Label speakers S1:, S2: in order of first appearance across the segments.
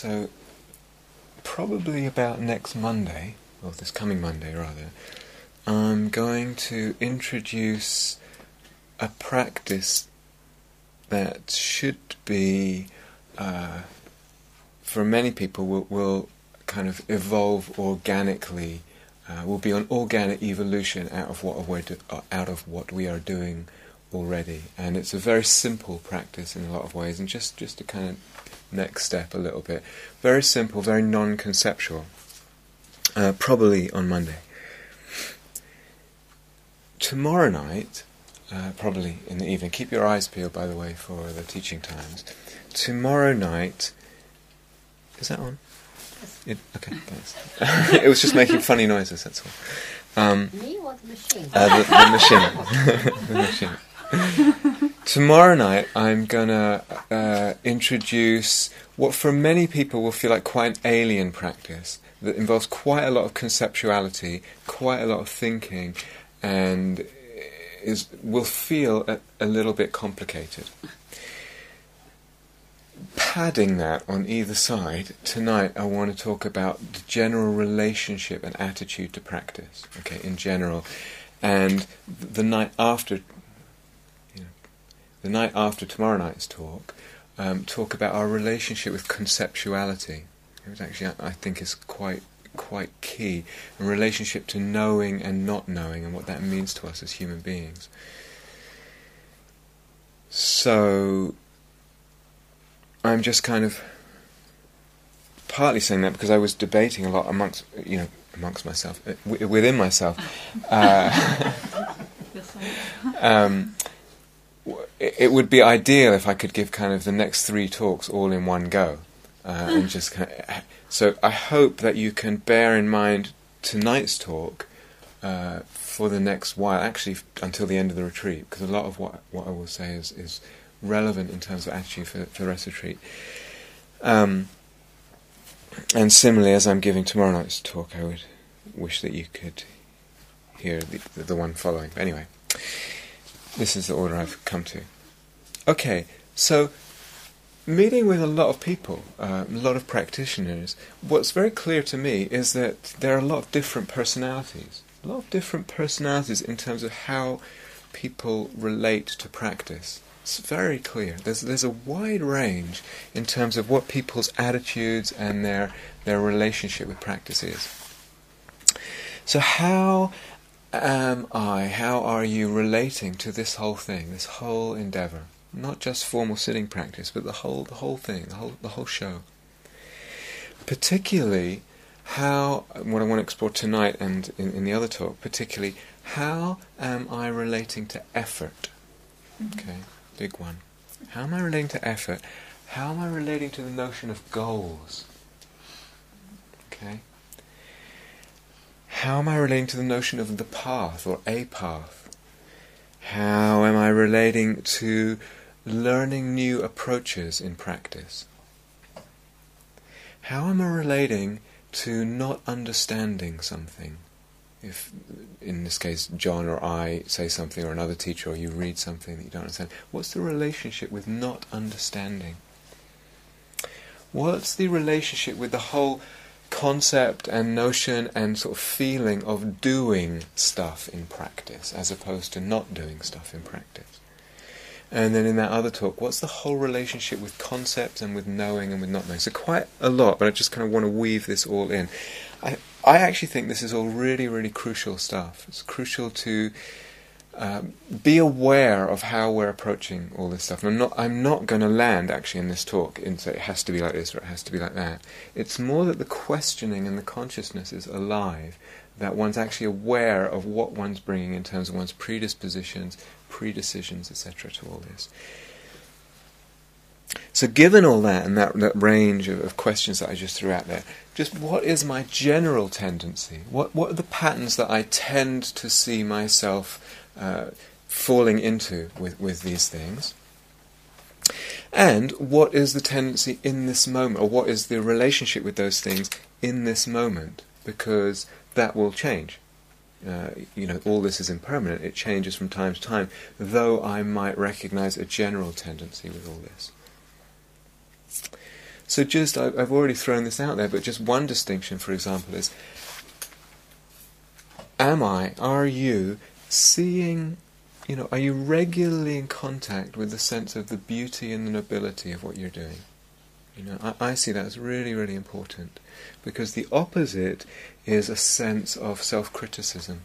S1: so probably about next Monday, or this coming Monday rather, I'm going to introduce a practice that should be, uh, for many people, will, will, kind of evolve organically. Uh, will be an organic evolution out of what do- out of what we are doing already, and it's a very simple practice in a lot of ways, and just just to kind of next step a little bit, very simple, very non-conceptual. Uh, probably on Monday. Tomorrow night, uh, probably in the evening. Keep your eyes peeled, by the way, for the teaching times. Tomorrow night, is that on? It, okay, thanks. it was just making funny noises. That's all.
S2: Um, Me or the machine?
S1: Uh, the, the machine. the machine. Tomorrow night, I'm gonna uh, introduce what for many people will feel like quite an alien practice that involves quite a lot of conceptuality, quite a lot of thinking, and is will feel a, a little bit complicated. Padding that on either side, tonight I want to talk about the general relationship and attitude to practice. Okay, in general, and the night after, the night after tomorrow night's talk, um, talk about our relationship with conceptuality. It was actually, I think, is quite quite key in relationship to knowing and not knowing and what that means to us as human beings. So I'm just kind of partly saying that because I was debating a lot amongst you know amongst myself uh, w- within myself. Uh, um, it would be ideal if I could give kind of the next three talks all in one go, uh, and just kind of, so I hope that you can bear in mind tonight's talk uh, for the next while, actually until the end of the retreat, because a lot of what what I will say is is relevant in terms of attitude for, for the rest of the retreat. Um, and similarly, as I'm giving tomorrow night's talk, I would wish that you could hear the, the, the one following. But anyway, this is the order I've come to. Okay, so meeting with a lot of people, uh, a lot of practitioners, what's very clear to me is that there are a lot of different personalities. A lot of different personalities in terms of how people relate to practice. It's very clear. There's there's a wide range in terms of what people's attitudes and their their relationship with practice is. So how am I? How are you relating to this whole thing, this whole endeavor? Not just formal sitting practice, but the whole the whole thing, the whole the whole show. Particularly how what I want to explore tonight and in, in the other talk, particularly how am I relating to effort? Mm-hmm. Okay big one. How am I relating to effort? How am I relating to the notion of goals? Okay. How am I relating to the notion of the path or a path? How am I relating to learning new approaches in practice? How am I relating to not understanding something? if in this case John or I say something or another teacher or you read something that you don't understand, what's the relationship with not understanding? What's the relationship with the whole concept and notion and sort of feeling of doing stuff in practice as opposed to not doing stuff in practice? And then in that other talk, what's the whole relationship with concepts and with knowing and with not knowing? So quite a lot, but I just kind of want to weave this all in. I, I actually think this is all really, really crucial stuff. It's crucial to um, be aware of how we're approaching all this stuff. I'm not, I'm not going to land actually in this talk say it has to be like this or it has to be like that. It's more that the questioning and the consciousness is alive, that one's actually aware of what one's bringing in terms of one's predispositions, predecisions, etc. to all this. So, given all that and that, that range of, of, questions that I just threw out there, just what is my general tendency? What, what are the patterns that I tend to see myself uh, falling into with, with these things? And what is the tendency in this moment, or what is the relationship with those things in this moment? Because that will change. Uh, you know, all this is impermanent, it changes from time to time, though I might recognize a general tendency with all this. So just, I've already thrown this out there, but just one distinction, for example, is am I, are you seeing, you know, are you regularly in contact with the sense of the beauty and the nobility of what you're doing? You know, I, I see that as really, really important because the opposite is a sense of self-criticism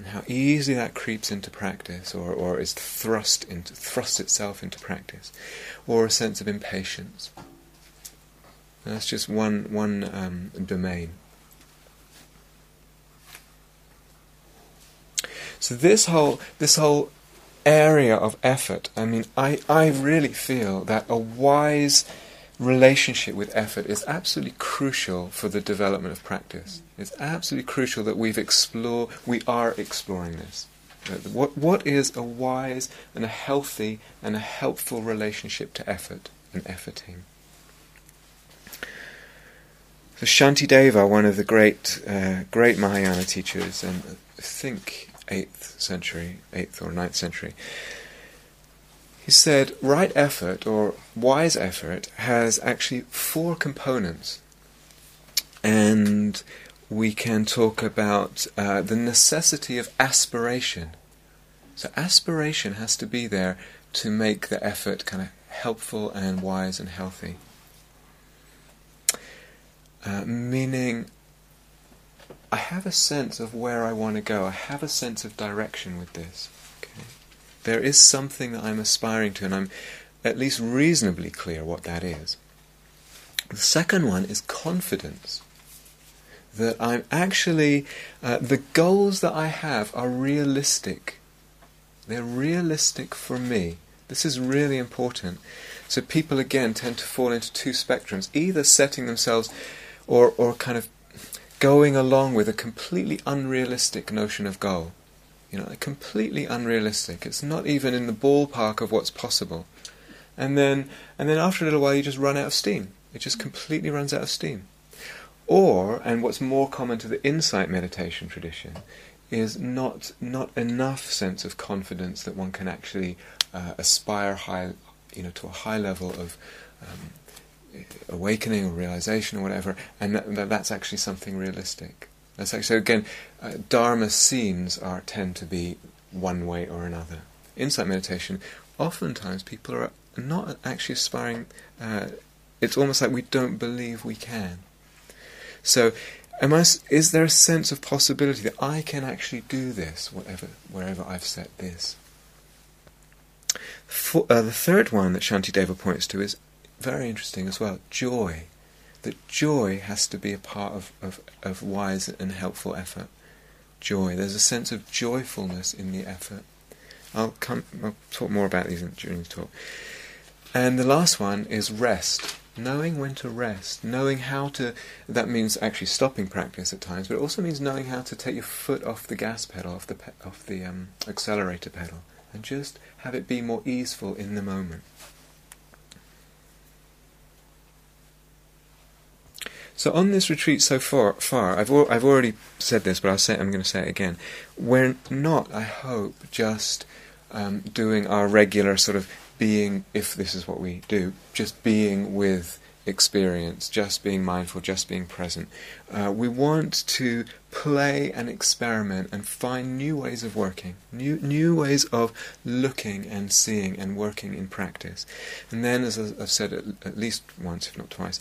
S1: and how easily that creeps into practice or, or is thrust into thrusts itself into practice or a sense of impatience that's just one one um, domain so this whole this whole area of effort I mean I, I really feel that a wise relationship with effort is absolutely crucial for the development of practice. It's absolutely crucial that we've explore, we are exploring this. What, what is a wise and a healthy and a helpful relationship to effort and efforting? So Shantideva, one of the great, uh, great Mahayana teachers, and I think eighth century, eighth or ninth century, he said right effort or wise effort has actually four components. And we can talk about uh, the necessity of aspiration. So, aspiration has to be there to make the effort kind of helpful and wise and healthy. Uh, meaning, I have a sense of where I want to go, I have a sense of direction with this. Okay? There is something that I'm aspiring to, and I'm at least reasonably clear what that is. The second one is confidence. That I'm actually, uh, the goals that I have are realistic. They're realistic for me. This is really important. So people again tend to fall into two spectrums, either setting themselves or, or kind of going along with a completely unrealistic notion of goal. You know, completely unrealistic. It's not even in the ballpark of what's possible. And then, and then after a little while, you just run out of steam. It just completely runs out of steam. Or, and what's more common to the insight meditation tradition, is not not enough sense of confidence that one can actually uh, aspire high, you know, to a high level of um, awakening or realization or whatever, and that, that that's actually something realistic. That's actually, so again, uh, Dharma scenes are tend to be one way or another. Insight meditation, oftentimes people are not actually aspiring. Uh, it's almost like we don't believe we can. So, am I, is there a sense of possibility that I can actually do this, whatever, wherever I've set this? For, uh, the third one that Shantideva points to is very interesting as well joy that joy has to be a part of, of, of wise and helpful effort. Joy. There's a sense of joyfulness in the effort. I'll come. I'll talk more about these during the talk. And the last one is rest. Knowing when to rest, knowing how to. That means actually stopping practice at times, but it also means knowing how to take your foot off the gas pedal, off the pe- off the um, accelerator pedal, and just have it be more easeful in the moment. So on this retreat so far, far I've al- I've already said this, but I'll say I'm going to say it again. We're not, I hope, just um, doing our regular sort of being, if this is what we do, just being with experience, just being mindful, just being present. Uh, we want to play and experiment and find new ways of working, new new ways of looking and seeing and working in practice. And then, as I've said at, at least once, if not twice,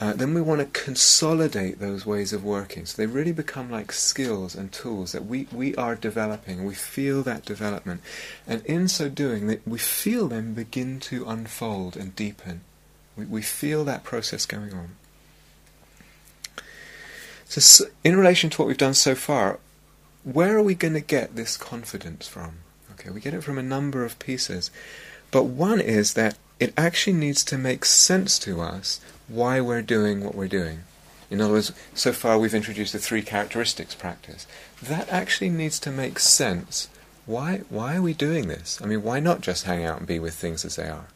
S1: uh, then we want to consolidate those ways of working. So they really become like skills and tools that we, we are developing. We feel that development. And in so doing, we feel them begin to unfold and deepen. We, we feel that process going on. So, in relation to what we've done so far, where are we going to get this confidence from? Okay, we get it from a number of pieces. But one is that it actually needs to make sense to us why we're doing what we're doing. In other words, so far we've introduced the three characteristics practice. That actually needs to make sense. Why, why are we doing this? I mean, why not just hang out and be with things as they are?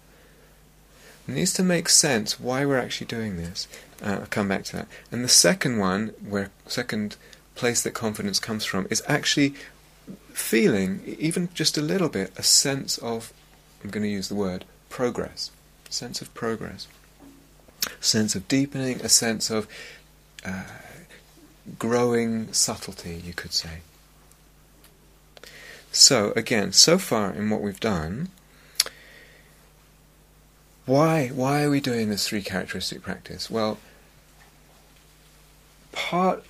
S1: It needs to make sense why we're actually doing this. Uh, I'll come back to that. And the second one, where second place that confidence comes from, is actually feeling, even just a little bit, a sense of, I'm going to use the word, progress. Sense of progress. sense of deepening, a sense of uh, growing subtlety, you could say. So, again, so far in what we've done, why, why are we doing this three characteristic practice? Well, part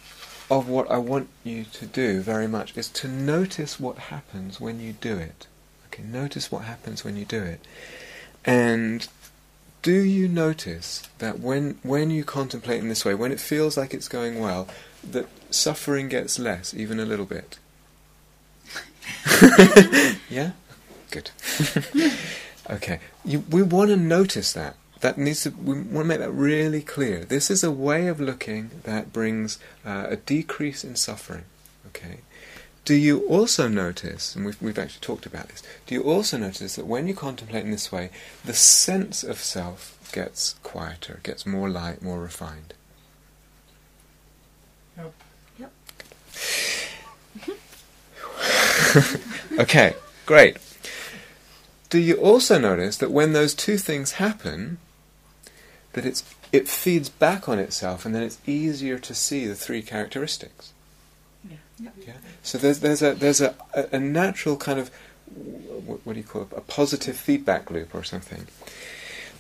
S1: of what I want you to do very much is to notice what happens when you do it. Okay, notice what happens when you do it. And do you notice that when when you contemplate in this way, when it feels like it's going well, that suffering gets less, even a little bit? yeah? Good. okay. You, we want to notice that. That needs to, we want to make that really clear. This is a way of looking that brings uh, a decrease in suffering. Okay. Do you also notice, and we've, we've actually talked about this, do you also notice that when you contemplate in this way, the sense of self gets quieter, gets more light, more refined?
S2: Yep.
S1: Yep. okay, great. Do you also notice that when those two things happen, that it's it feeds back on itself, and then it's easier to see the three characteristics.
S2: Yeah.
S1: So there's there's a there's a, a, natural kind of what, what do you call it? A positive feedback loop or something.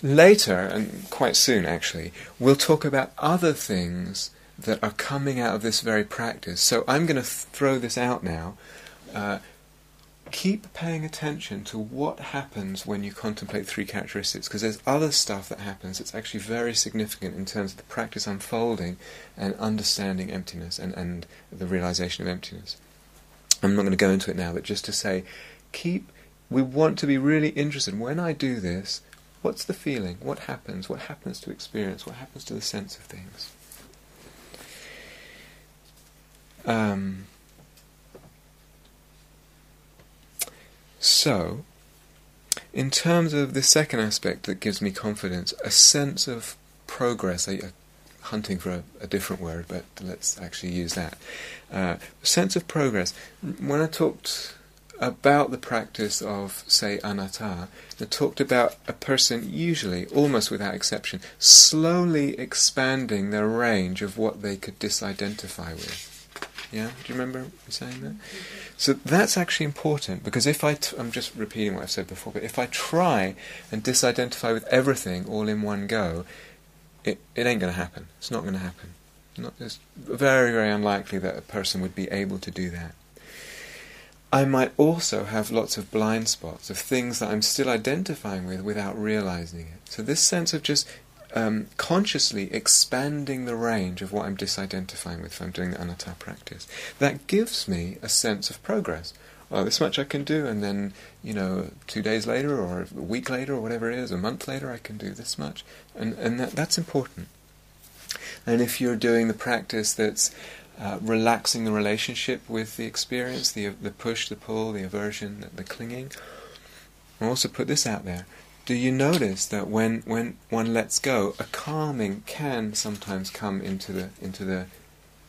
S1: Later, and quite soon actually, we'll talk about other things that are coming out of this very practice. So I'm going to th- throw this out now. Uh, keep paying attention to what happens when you contemplate three characteristics, because there's other stuff that happens that's actually very significant in terms of the practice unfolding and understanding emptiness and, and the realization of emptiness. I'm not going to go into it now, but just to say, keep. We want to be really interested. When I do this, what's the feeling? What happens? What happens to experience? What happens to the sense of things? Um, so, in terms of the second aspect that gives me confidence, a sense of progress, a, a hunting for a, a, different word, but let's actually use that. Uh, sense of progress. When I talked about the practice of, say, anatta, I talked about a person, usually, almost without exception, slowly expanding their range of what they could disidentify with. Yeah, do you remember saying that? So that's actually important because if I, t- I'm just repeating what I've said before, but if I try and disidentify with everything all in one go, it, it ain't going to happen. It's not going to happen. Not, it's very, very unlikely that a person would be able to do that. I might also have lots of blind spots of things that I'm still identifying with without realizing it. So this sense of just um, consciously expanding the range of what I'm disidentifying with if I'm doing the anatta practice. That gives me a sense of progress. Well, this much I can do, and then, you know, two days later, or a week later, or whatever it is, a month later, I can do this much. And, and that, that's important. And if you're doing the practice that's uh, relaxing the relationship with the experience, the, the push, the pull, the aversion, the, the clinging, I'll also put this out there do you notice that when, when one lets go, a calming can sometimes come into the into the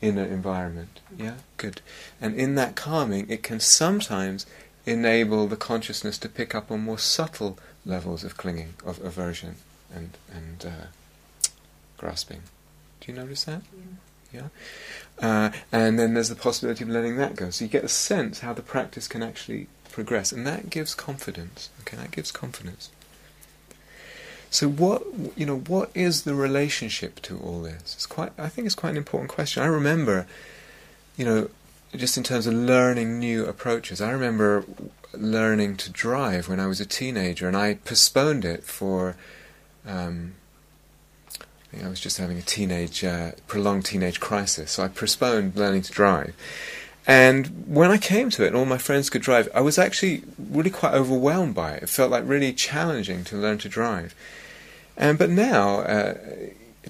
S1: inner environment? Yeah, good. And in that calming, it can sometimes enable the consciousness to pick up on more subtle levels of clinging, of aversion, and and uh, grasping. Do you notice that?
S2: Yeah.
S1: Yeah. Uh, and then there's the possibility of letting that go. So you get a sense how the practice can actually progress, and that gives confidence. Okay, that gives confidence. So what you know, what is the relationship to all this? It's quite. I think it's quite an important question. I remember, you know, just in terms of learning new approaches. I remember learning to drive when I was a teenager, and I postponed it for. Um, I think I was just having a teenage, uh, prolonged teenage crisis, so I postponed learning to drive. And when I came to it, and all my friends could drive, I was actually really quite overwhelmed by it. It felt like really challenging to learn to drive. And but now, uh,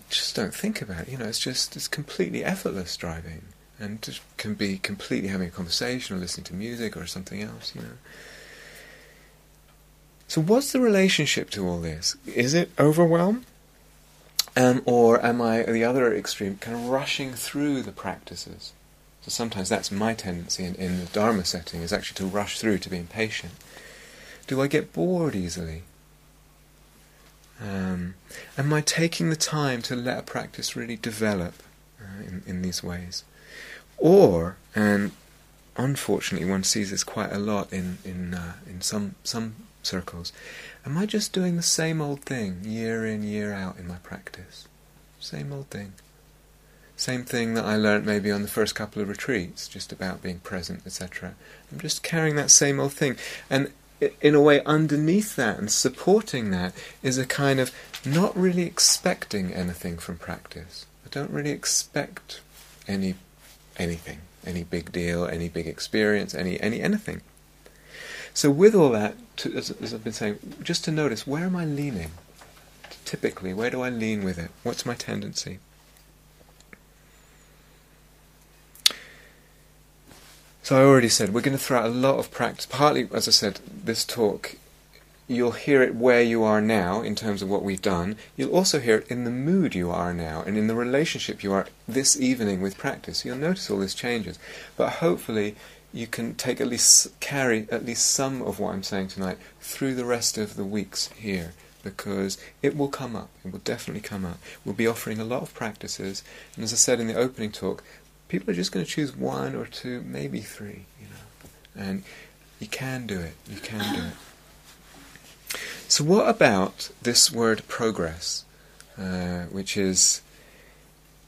S1: just don't think about it. You know, it's just it's completely effortless driving, and just can be completely having a conversation or listening to music or something else. You know. So, what's the relationship to all this? Is it overwhelm? Um, or am I, the other extreme, kind of rushing through the practices? So sometimes that's my tendency in, in the Dharma setting, is actually to rush through, to be impatient. Do I get bored easily? Um, am I taking the time to let a practice really develop uh, in, in these ways? Or, and unfortunately one sees this quite a lot in, in, uh, in some, some circles, am I just doing the same old thing year in, year out in my practice? Same old thing. Same thing that I learnt maybe on the first couple of retreats, just about being present, etc. I'm just carrying that same old thing. And in a way, underneath that and supporting that is a kind of not really expecting anything from practice. I don't really expect any anything, any big deal, any big experience, any any anything. So with all that, to, as, as I've been saying, just to notice where am I leaning? Typically, where do I lean with it? What's my tendency? So I already said we're going to throw out a lot of practice. Partly, as I said, this talk, you'll hear it where you are now in terms of what we've done. You'll also hear it in the mood you are now and in the relationship you are this evening with practice. You'll notice all these changes. But hopefully you can take at least carry at least some of what I'm saying tonight through the rest of the weeks here because it will come up. It will definitely come up. We'll be offering a lot of practices, and as I said in the opening talk, people are just going to choose one or two, maybe three, you know. And you can do it. You can do it. So, what about this word progress, uh, which is,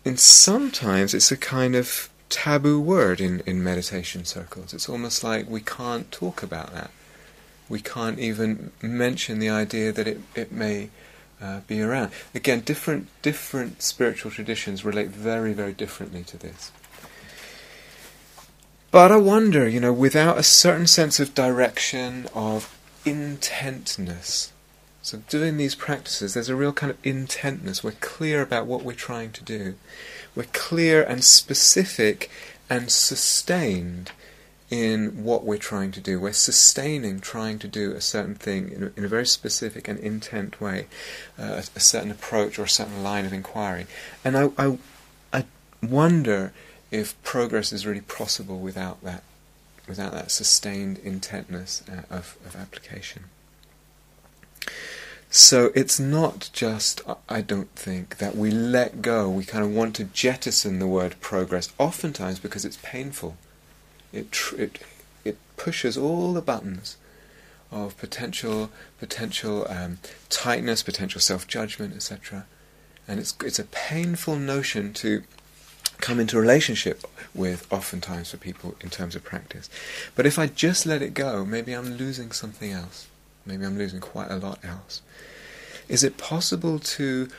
S1: in sometimes it's a kind of taboo word in, in meditation circles. It's almost like we can't talk about that. We can't even mention the idea that it, it may uh, be around. Again, different different spiritual traditions relate very, very differently to this. But I wonder, you know, without a certain sense of direction, of intentness. So, doing these practices, there's a real kind of intentness. We're clear about what we're trying to do. We're clear and specific and sustained in what we're trying to do. We're sustaining trying to do a certain thing in a, in a very specific and intent way, uh, a, a, certain approach or a certain line of inquiry. And I, I, I wonder if progress is really possible without that, without that sustained intentness uh, of, of application. So it's not just, I don't think, that we let go, we kind of want to jettison the word progress, oftentimes because it's painful. It, tr- it, it pushes all the buttons of potential, potential um, tightness, potential self-judgment, etc. And it's, it's a painful notion to come into relationship with oftentimes for people in terms of practice. But if I just let it go, maybe I'm losing something else. Maybe I'm losing quite a lot else. Is it possible to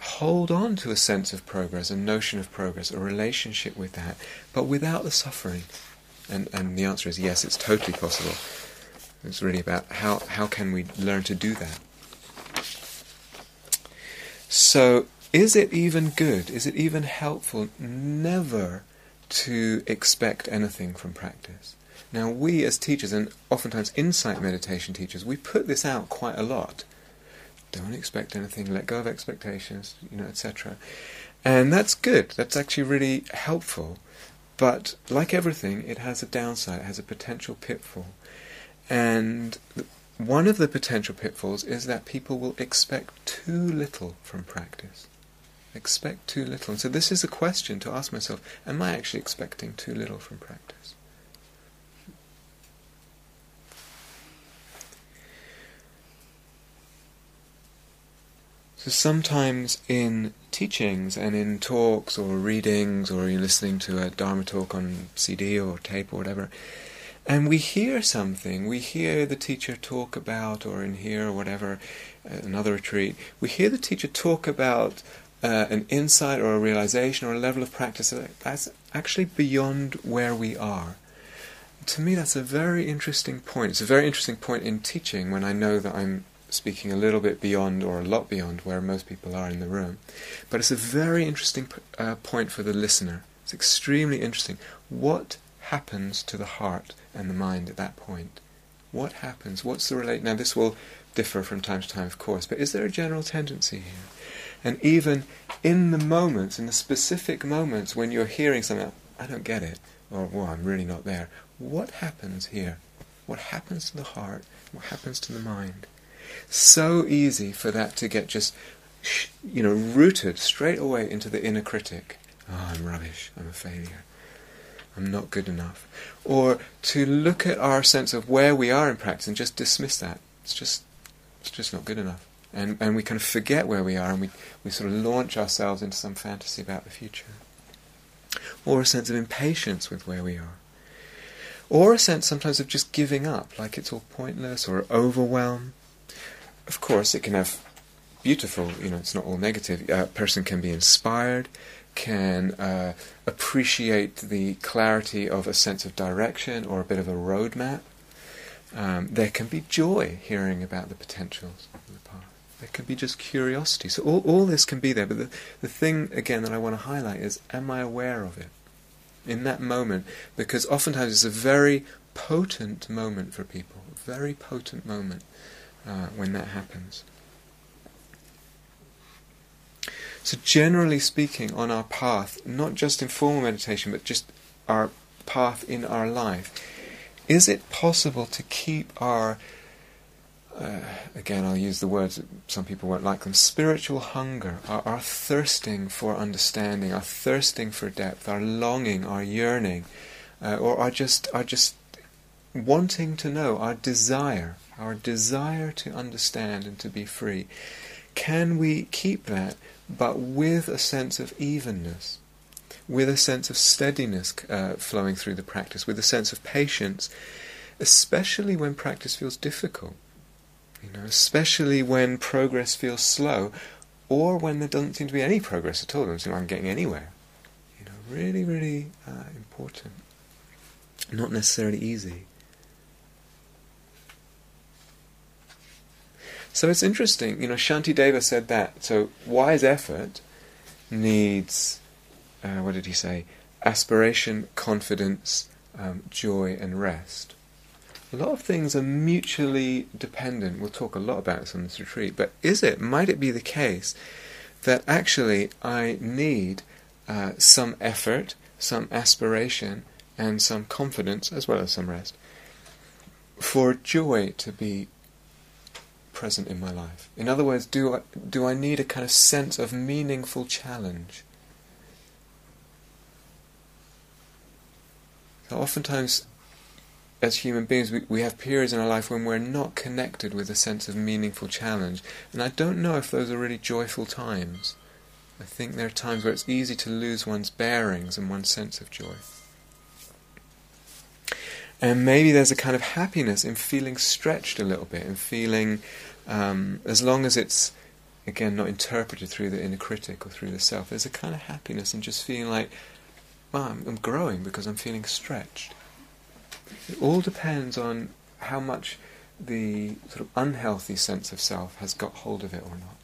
S1: hold on to a sense of progress, a notion of progress, a relationship with that, but without the suffering? And, and the answer is yes, it's totally possible. It's really about how, how can we learn to do that. So is it even good? Is it even helpful never to expect anything from practice? Now, we as teachers, and oftentimes insight meditation teachers, we put this out quite a lot. Don't expect anything, let go of expectations, you know, etc. And that's good, that's actually really helpful. But like everything, it has a downside, it has a potential pitfall. And one of the potential pitfalls is that people will expect too little from practice expect too little. And so this is a question to ask myself, am I actually expecting too little from practice? So sometimes in teachings and in talks or readings or you're listening to a Dharma talk on CD or tape or whatever, and we hear something, we hear the teacher talk about, or in here or whatever, uh, another retreat, we hear the teacher talk about uh, an insight or a realization or a level of practice that's actually beyond where we are. To me, that's a very interesting point. It's a very interesting point in teaching when I know that I'm speaking a little bit beyond or a lot beyond where most people are in the room. But it's a very interesting uh, point for the listener. It's extremely interesting. What happens to the heart and the mind at that point? What happens? What's the relate? Now, this will differ from time to time, of course, but is there a general tendency here? And even in the moments, in the specific moments when you're hearing something, I don't get it, or I'm really not there. What happens here? What happens to the heart? What happens to the mind? So easy for that to get just, you know, rooted straight away into the inner critic. Oh, I'm rubbish. I'm a failure. I'm not good enough. Or to look at our sense of where we are in practice and just dismiss that. It's just, it's just not good enough. And, and we kind of forget where we are and we, we sort of launch ourselves into some fantasy about the future. Or a sense of impatience with where we are. Or a sense sometimes of just giving up, like it's all pointless or overwhelm. Of course, it can have beautiful, you know, it's not all negative. A person can be inspired, can uh, appreciate the clarity of a sense of direction or a bit of a roadmap. Um, there can be joy hearing about the potentials. There can be just curiosity. So all, all this can be there, but the, the thing, again, that I want to highlight is, am I aware of it? In that moment, because oftentimes it's a very potent moment for people, a very potent moment uh, when that happens. So, generally speaking, on our path, not just in formal meditation, but just our path in our life, is it possible to keep our, uh, again, I'll use the words, some people won't like them, spiritual hunger, our, our thirsting for understanding, our thirsting for depth, our longing, our yearning, uh, or our just, our just wanting to know, our desire, our desire to understand and to be free? Can we keep that but with a sense of evenness, with a sense of steadiness uh, flowing through the practice, with a sense of patience, especially when practice feels difficult. You know, especially when progress feels slow, or when there doesn't seem to be any progress at all. Doesn't seem like I'm getting anywhere. You know, really, really uh, important. Not necessarily easy. So it's interesting, you know, Shantideva said that. So wise effort needs, uh, what did he say? Aspiration, confidence, um, joy, and rest. A lot of things are mutually dependent. We'll talk a lot about this on this retreat. But is it, might it be the case that actually I need uh, some effort, some aspiration, and some confidence, as well as some rest, for joy to be present in my life? In other words, do I, do I need a kind of sense of meaningful challenge? Oftentimes, as human beings, we, we have periods in our life when we're not connected with a sense of meaningful challenge. And I don't know if those are really joyful times. I think there are times where it's easy to lose one's bearings and one's sense of joy. And maybe there's a kind of happiness in feeling stretched a little bit and feeling um, as long as it's again not interpreted through the inner critic or through the self, there's a kind of happiness in just feeling like, well, I'm, I'm growing because I'm feeling stretched. It all depends on how much the sort of unhealthy sense of self has got hold of it or not.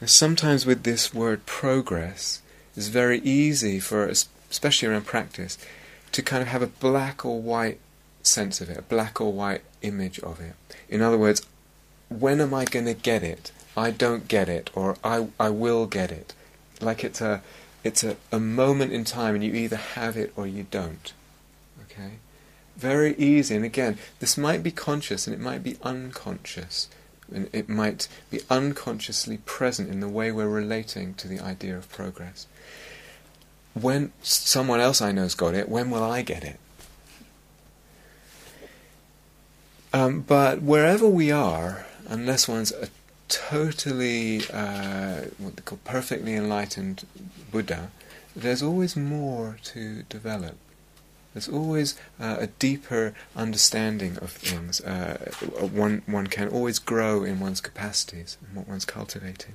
S1: Now, sometimes with this word progress, it's very easy for, especially around practice, to kind of have a black or white sense of it, a black or white image of it. In other words, when am I going to get it? I don't get it, or I, I will get it. Like it's a, it's a, a moment in time and you either have it or you don't. Okay? Very easy. And again, this might be conscious and it might be unconscious. And it might be unconsciously present in the way we're relating to the idea of progress. When someone else I know's got it, when will I get it? Um, but wherever we are, unless one's a totally, uh, what they call perfectly enlightened Buddha, there's always more to develop. There's always uh, a deeper understanding of things. Uh, one one can always grow in one's capacities and what one's cultivating.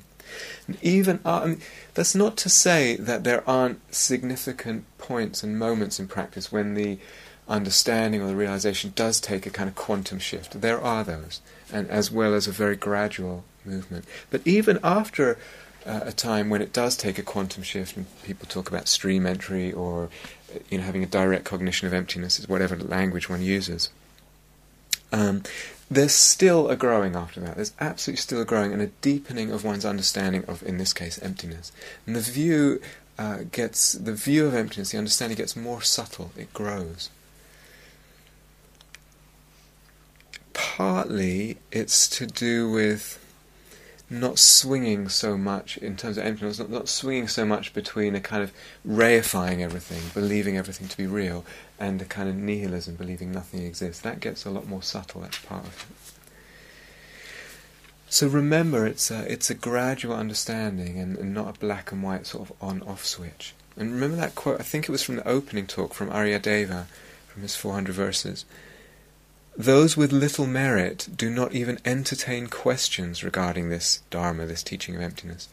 S1: And even uh, I mean, that's not to say that there aren't significant points and moments in practice when the understanding or the realization does take a kind of quantum shift. There are those, and as well as a very gradual movement. But even after uh, a time when it does take a quantum shift, and people talk about stream entry or you know having a direct cognition of emptiness, whatever language one uses. Um, there's still a growing after that. There's absolutely still a growing and a deepening of one's understanding of, in this case, emptiness. And the view uh, gets the view of emptiness, the understanding gets more subtle. It grows. Partly it's to do with not swinging so much in terms of emptiness, not, not swinging so much between a kind of reifying everything, believing everything to be real, and a kind of nihilism, believing nothing exists. That gets a lot more subtle, that's part of it. So remember, it's a, it's a gradual understanding and, and not a black and white sort of on-off switch. And remember that quote, I think it was from the opening talk from Aryadeva, from his 400 verses. Those with little merit do not even entertain questions regarding this Dharma, this teaching of emptiness.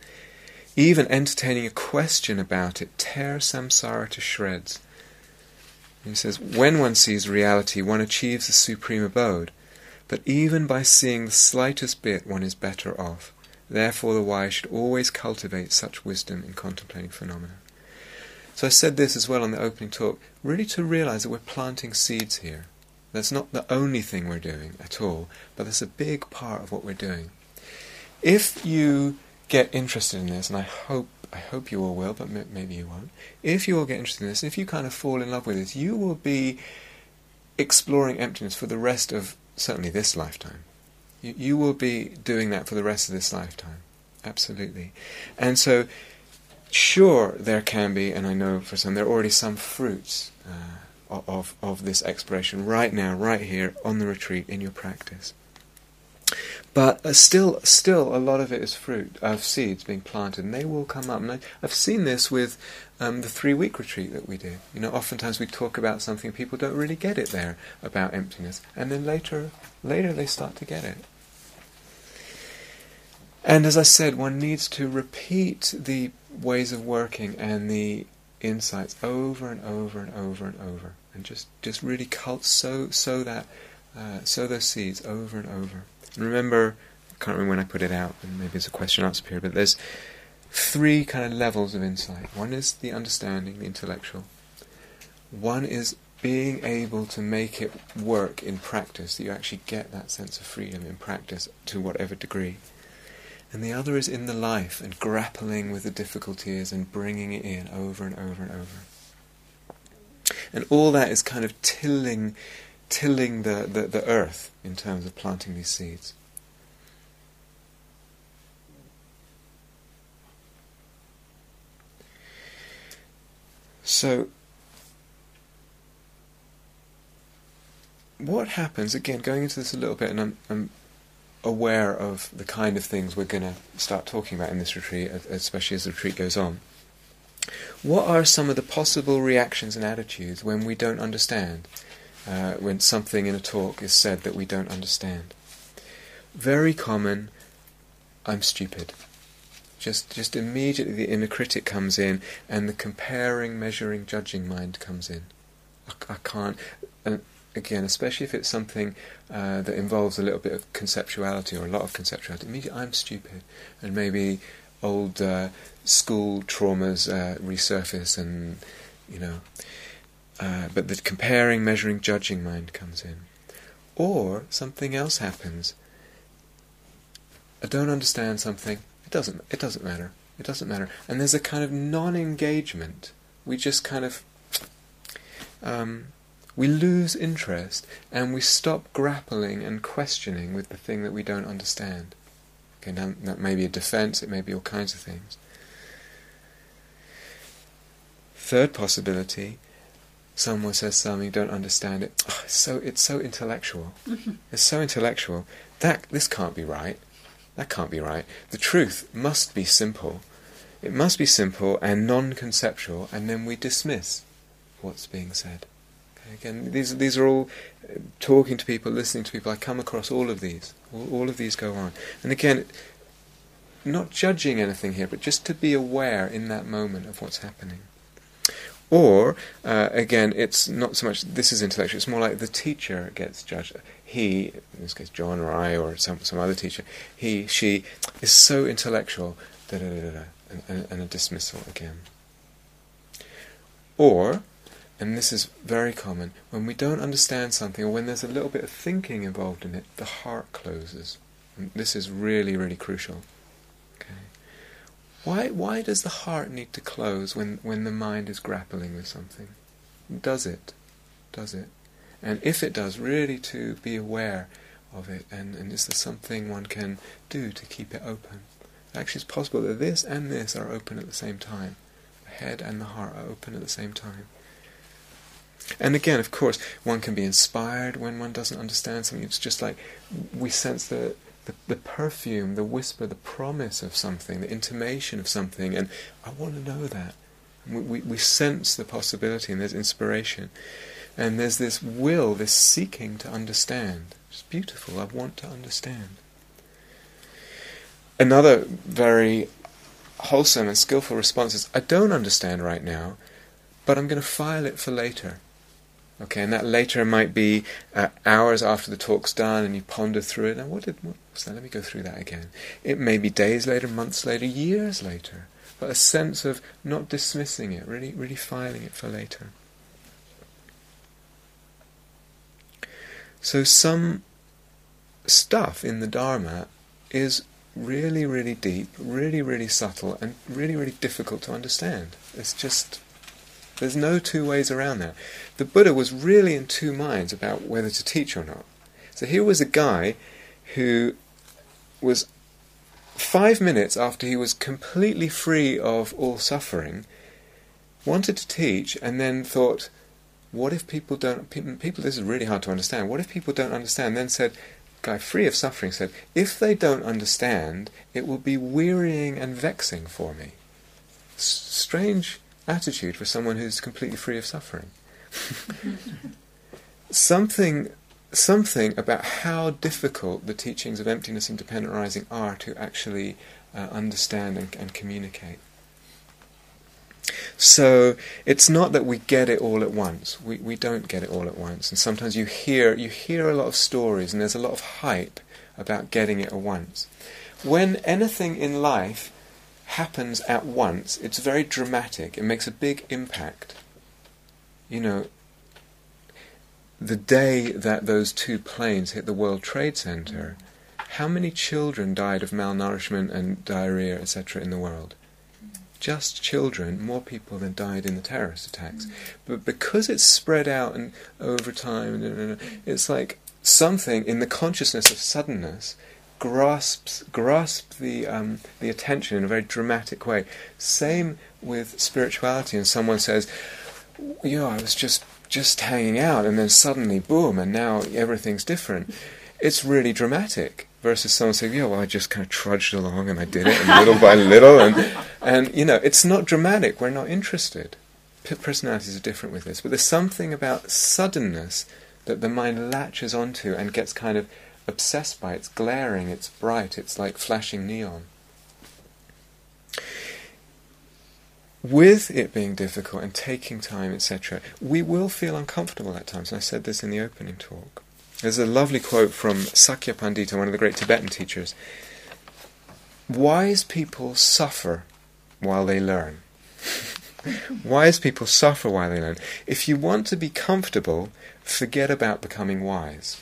S1: Even entertaining a question about it tears samsara to shreds. he says, when one sees reality, one achieves the supreme abode. But even by seeing the slightest bit, one is better off. Therefore, the wise should always cultivate such wisdom in contemplating phenomena. So I said this as well on the opening talk, really to realize that we're planting seeds here. That's not the only thing we're doing at all, but that's a big part of what we're doing. If you get interested in this, and I hope I hope you all will, but maybe you won't. If you all get interested in this, if you kind of fall in love with this, you will be exploring emptiness for the rest of certainly this lifetime. You, you will be doing that for the rest of this lifetime, absolutely. And so, sure, there can be, and I know for some, there are already some fruits. Uh, of, of this exploration right now, right here on the retreat in your practice. But uh, still, still, a lot of it is fruit of seeds being planted, and they will come up. And I, have seen this with um, the three-week retreat that we did. You know, oftentimes we talk about something, people don't really get it there about emptiness, and then later, later they start to get it. And as I said, one needs to repeat the ways of working and the insights over and over and over and over and just just really cult sow sow that uh, sow those seeds over and over. And remember, I can't remember when I put it out, and maybe it's a question answer period, but there's three kind of levels of insight. One is the understanding, the intellectual. One is being able to make it work in practice, that you actually get that sense of freedom in practice to whatever degree. And the other is in the life and grappling with the difficulties and bringing it in over and over and over. And all that is kind of tilling, tilling the, the, the earth in terms of planting these seeds. So, what happens, again, going into this a little bit, and I'm, I'm aware of the kind of things we're going to start talking about in this retreat, especially as the retreat goes on. What are some of the possible reactions and attitudes when we don't understand? Uh, when something in a talk is said that we don't understand? Very common, I'm stupid. Just, just immediately the inner critic comes in and the comparing, measuring, judging mind comes in. I, I can't. And again, especially if it's something uh, that involves a little bit of conceptuality or a lot of conceptuality, immediately I'm stupid. And maybe old uh, school traumas uh, resurface, and you know, uh, but the comparing, measuring, judging mind comes in, or something else happens. I don't understand something. It doesn't. It doesn't matter. It doesn't matter. And there's a kind of non-engagement. We just kind of um, we lose interest and we stop grappling and questioning with the thing that we don't understand. Okay, now that may be a defense, it may be all kinds of things. Third possibility, someone says something, you don't understand it. Oh, it's so it's so intellectual. Mm-hmm. It's so intellectual. That this can't be right. That can't be right. The truth must be simple. It must be simple and non-conceptual, and then we dismiss what's being said. Again, these these are all uh, talking to people, listening to people. I come across all of these. All, all of these go on, and again, not judging anything here, but just to be aware in that moment of what's happening. Or, uh, again, it's not so much this is intellectual, it's more like the teacher gets judged. He, in this case John or I or some, some other teacher, he, she is so intellectual, da da da da, and, and a dismissal again. Or, and this is very common, when we don't understand something or when there's a little bit of thinking involved in it, the heart closes. And this is really, really crucial. Why, why does the heart need to close when, when the mind is grappling with something? Does it? Does it? And if it does, really to be aware of it, and, and is there something one can do to keep it open? Actually, it's possible that this and this are open at the same time. The head and the heart are open at the same time. And again, of course, one can be inspired when one doesn't understand something. It's just like we sense the, the, the, perfume, the whisper, the promise of something, the intimation of something, and I want to know that. We, we, we sense the possibility, and there's inspiration. And there's this will, this seeking to understand. It's beautiful. I want to understand. Another very wholesome and skillful response is I don't understand right now, but I'm going to file it for later. Okay, and that later might be uh, hours after the talk's done and you ponder through it. And what did what was that? Let me go through that again. It may be days later, months later, years later, but a sense of not dismissing it, really, really filing it for later. So some stuff in the Dharma is really, really deep, really, really subtle, and really, really difficult to understand. It's just, there's no two ways around that. The Buddha was really in two minds about whether to teach or not. So here was a guy who was five minutes after he was completely free of all suffering, wanted to teach, and then thought, what if people don't, people, this is really hard to understand, what if people don't understand? Then said, guy free of suffering said, If they don't understand, it will be wearying and vexing for me. S- strange attitude for someone who's completely free of suffering. something, something about how difficult the teachings of emptiness and dependent arising are to actually uh, understand and, and communicate. So it's not that we get it all at once. We we don't get it all at once. And sometimes you hear you hear a lot of stories and there's a lot of hype about getting it at once. When anything in life happens at once, it's very dramatic. It makes a big impact. You know, the day that those two planes hit the World Trade Center, how many children died of malnourishment and diarrhea, etc., in the world? just children, more people than died in the terrorist attacks. But because it's spread out and over time, it's like something in the consciousness of suddenness grasps grasps the um, the attention in a very dramatic way. Same with spirituality, and someone says, "Yeah, I was just just hanging out, and then suddenly, boom, and now everything's different." It's really dramatic versus someone saying, "Yeah, well, I just kind of trudged along and I did it, and little by little," and and you know, it's not dramatic. We're not interested. P- personalities are different with this, but there's something about suddenness that the mind latches onto and gets kind of obsessed by. It's glaring, it's bright, it's like flashing neon. With it being difficult and taking time, etc., we will feel uncomfortable at times. And I said this in the opening talk. There's a lovely quote from Sakya Pandita, one of the great Tibetan teachers. Wise people suffer while they learn. wise people suffer while they learn. If you want to be comfortable, forget about becoming wise.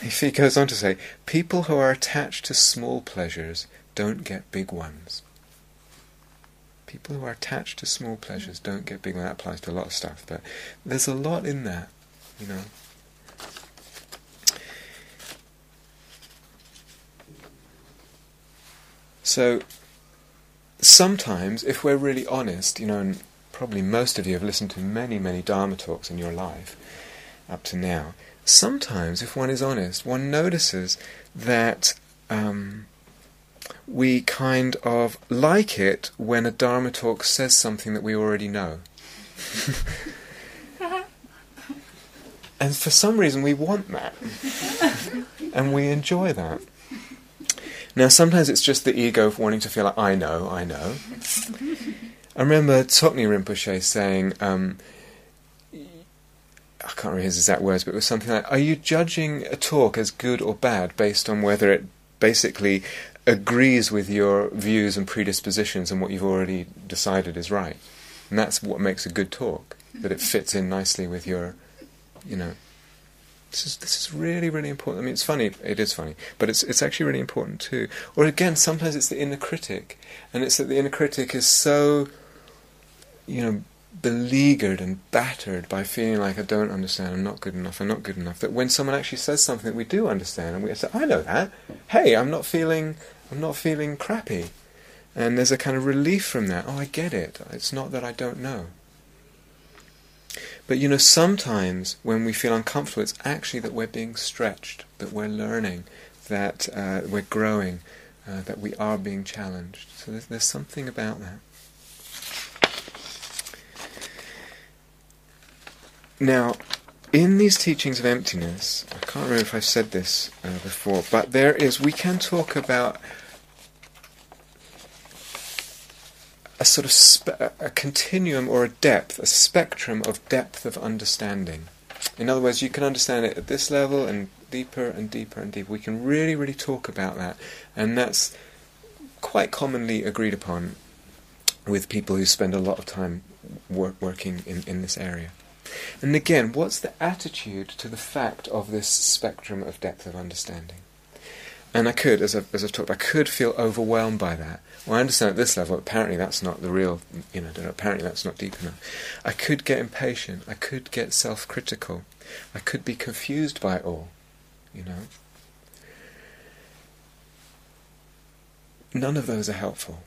S1: he goes on to say, people who are attached to small pleasures don't get big ones. People who are attached to small pleasures don't get big ones. That applies to a lot of stuff, but there's a lot in that, you know. So sometimes, if we're really honest, you know, and probably most of you have listened to many, many Dharma talks in your life up to now. Sometimes, if one is honest, one notices that um, we kind of like it when a Dharma talk says something that we already know. and for some reason, we want that. and we enjoy that. Now, sometimes it's just the ego of wanting to feel like, I know, I know. I remember Tsoknyi Rinpoche saying, um, I can't remember his exact words, but it was something like, Are you judging a talk as good or bad based on whether it basically agrees with your views and predispositions and what you've already decided is right? And that's what makes a good talk, that it fits in nicely with your, you know, this is this is really really important. I mean, it's funny. It is funny, but it's it's actually really important too. Or again, sometimes it's the inner critic, and it's that the inner critic is so, you know, beleaguered and battered by feeling like I don't understand, I'm not good enough, I'm not good enough, that when someone actually says something that we do understand, and we say, I know that, hey, I'm not feeling, I'm not feeling crappy. And there's a kind of relief from that. Oh, I get it. It's not that I don't know. But you know, sometimes when we feel uncomfortable, it's actually that we're being stretched, that we're learning, that uh, we're growing, uh, that we are being challenged. So there's, there's something about that. Now, in these teachings of emptiness, I can't remember if I've said this uh, before, but there is, we can talk about a sort of spe- a continuum or a depth, a spectrum of depth of understanding. In other words, you can understand it at this level and deeper and deeper and deeper. We can really, really talk about that, and that's quite commonly agreed upon with people who spend a lot of time wor- working in, in this area. And again, what's the attitude to the fact of this spectrum of depth of understanding? And I could, as I've, as I've talked, I could feel overwhelmed by that. Well, I understand at this level, apparently that's not the real, you know, apparently that's not deep enough. I could get impatient. I could get self-critical. I could be confused by it all, you know. None of those are helpful.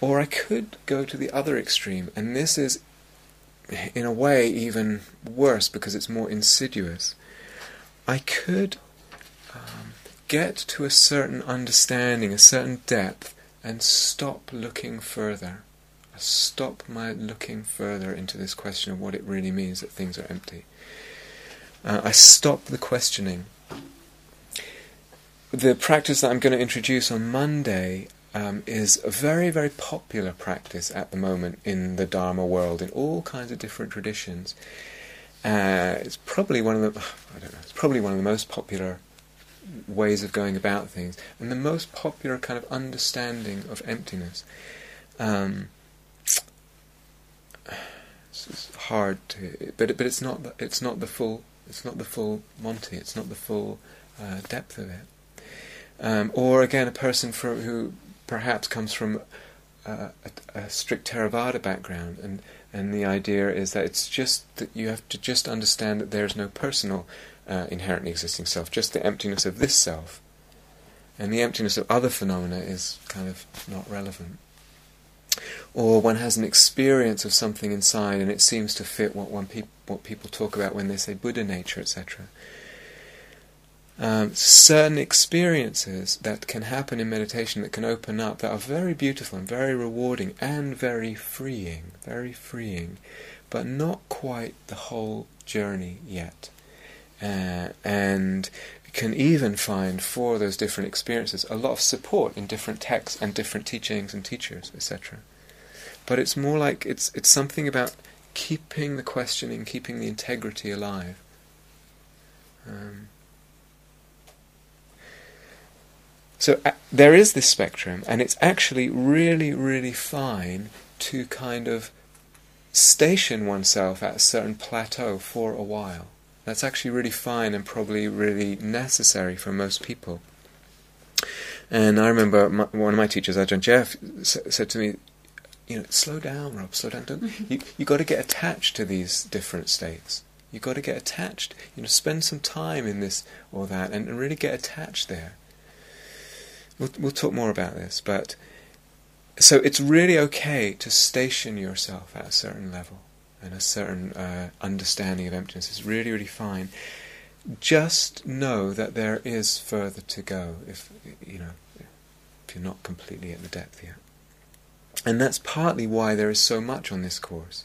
S1: Or I could go to the other extreme, and this is, in a way, even worse because it's more insidious. I could get to a certain understanding, a certain depth, and stop looking further. I stop my looking further into this question of what it really means that things are empty. Uh, I stop the questioning. The practice that I'm going to introduce on Monday um, is a very, very popular practice at the moment in the Dharma world, in all kinds of different traditions. Uh, it's probably one of the, I don't know, it's probably one of the most popular ways of going about things, and the most popular kind of understanding of emptiness. Um, it's hard to, but but it's not the, it's not the full it's not the full Monty. It's not the full uh, depth of it. Um, or again, a person who perhaps comes from uh, a, a, strict Theravada background, and and the idea is that it's just that you have to just understand that there is no personal uh, inherently existing self, just the emptiness of this self. And the emptiness of other phenomena is kind of not relevant. Or one has an experience of something inside and it seems to fit what, one pe- what people talk about when they say Buddha nature, etc. Um, certain experiences that can happen in meditation that can open up that are very beautiful and very rewarding and very freeing, very freeing, but not quite the whole journey yet uh, and can even find for those different experiences a lot of support in different texts and different teachings and teachers, etc. But it's more like it's it's something about keeping the questioning, keeping the integrity alive. Um, so uh, there is this spectrum, and it's actually really, really fine to kind of station oneself at a certain plateau for a while. That's actually really fine and probably really necessary for most people. And I remember my, one of my teachers, Ajahn Geoff, s- said to me, "You know, slow down, Rob. Slow down. Don't, mm-hmm. you you got to get attached to these different states. You got to get attached. You know, spend some time in this or that, and, and really get attached there. We'll we'll talk more about this, but so it's really okay to station yourself at a certain level and a certain uh, understanding of emptiness is really, really fine. Just know that there is further to go if you know if you're not completely at the depth yet. And that's partly why there is so much on this course.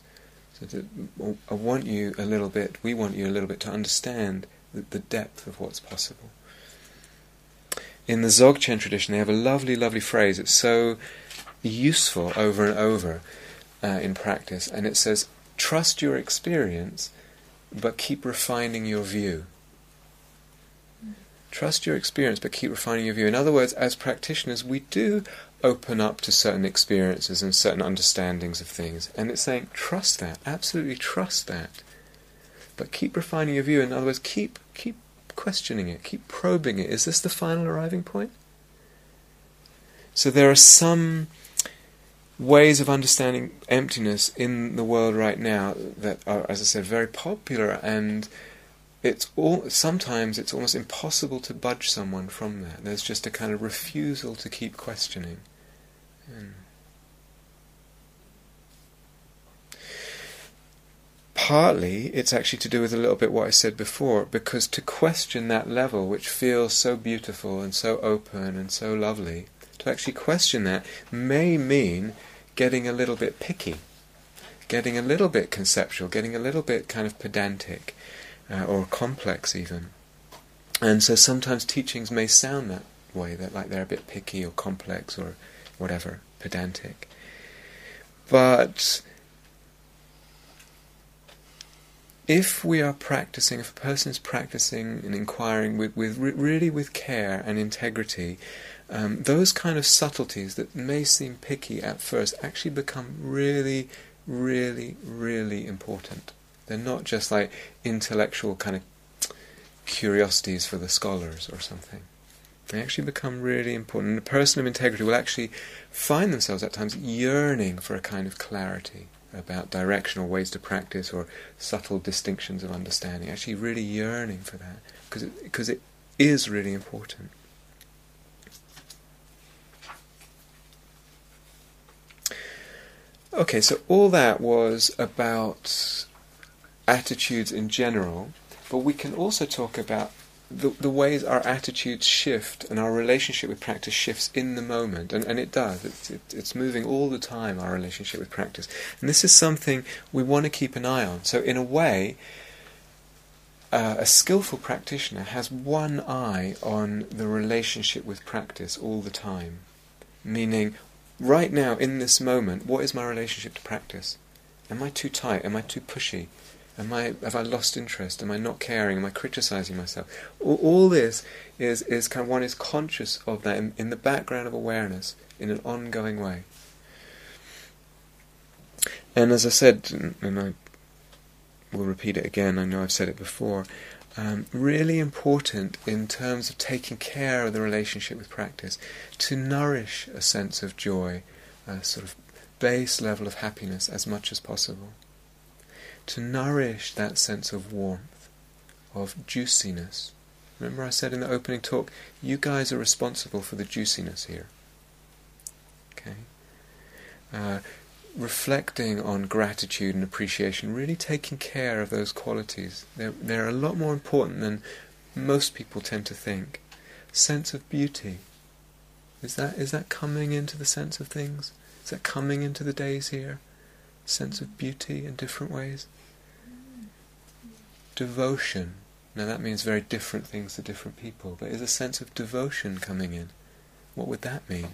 S1: So to, I want you a little bit, we want you a little bit to understand the, the depth of what's possible. In the Dzogchen tradition, they have a lovely, lovely phrase. It's so useful over and over uh, in practice, and it says, Trust your experience, but keep refining your view. Trust your experience, but keep refining your view. In other words, as practitioners, we do open up to certain experiences and certain understandings of things. And it's saying, trust that, absolutely trust that. But keep refining your view. In other words, keep keep questioning it, keep probing it. Is this the final arriving point? So there are some ways of understanding emptiness in the world right now that are, as I said, very popular, and it's all sometimes it's almost impossible to budge someone from that. There's just a kind of refusal to keep questioning. And partly it's actually to do with a little bit what I said before, because to question that level, which feels so beautiful and so open and so lovely, to actually question that may mean getting a little bit picky, getting a little bit conceptual, getting a little bit kind of pedantic uh, or complex even. And so sometimes teachings may sound that way, that like they're a bit picky or complex or whatever, pedantic. But if we are practicing, if a person is practicing and inquiring with, with really with care and integrity, um, those kind of subtleties that may seem picky at first actually become really, really, really important. They're not just like intellectual kind of curiosities for the scholars or something. They actually become really important. And a person of integrity will actually find themselves at times yearning for a kind of clarity about direction or ways to practice or subtle distinctions of understanding. Actually, really yearning for that because it, because it is really important. Okay, so all that was about attitudes in general, but we can also talk about the, the ways our attitudes shift and our relationship with practice shifts in the moment, and, and it does. It's, it, it's moving all the time, our relationship with practice. And this is something we want to keep an eye on. So, in a way, uh, a skillful practitioner has one eye on the relationship with practice all the time. Meaning, right now, in this moment, what is my relationship to practice? Am I too tight? Am I too pushy? Am I have I lost interest? Am I not caring? Am I criticizing myself? All, all this is is kind of one is conscious of that in, in the background of awareness in an ongoing way. And as I said, and I will repeat it again. I know I've said it before. Um, really important in terms of taking care of the relationship with practice to nourish a sense of joy, a sort of base level of happiness as much as possible. To nourish that sense of warmth, of juiciness. Remember, I said in the opening talk, you guys are responsible for the juiciness here. Okay? Uh, reflecting on gratitude and appreciation, really taking care of those qualities. They're, they're a lot more important than most people tend to think. Sense of beauty. Is that is that coming into the sense of things? Is that coming into the days here? Sense of beauty in different ways? Devotion. Now that means very different things to different people, but is a sense of devotion coming in? What would that mean?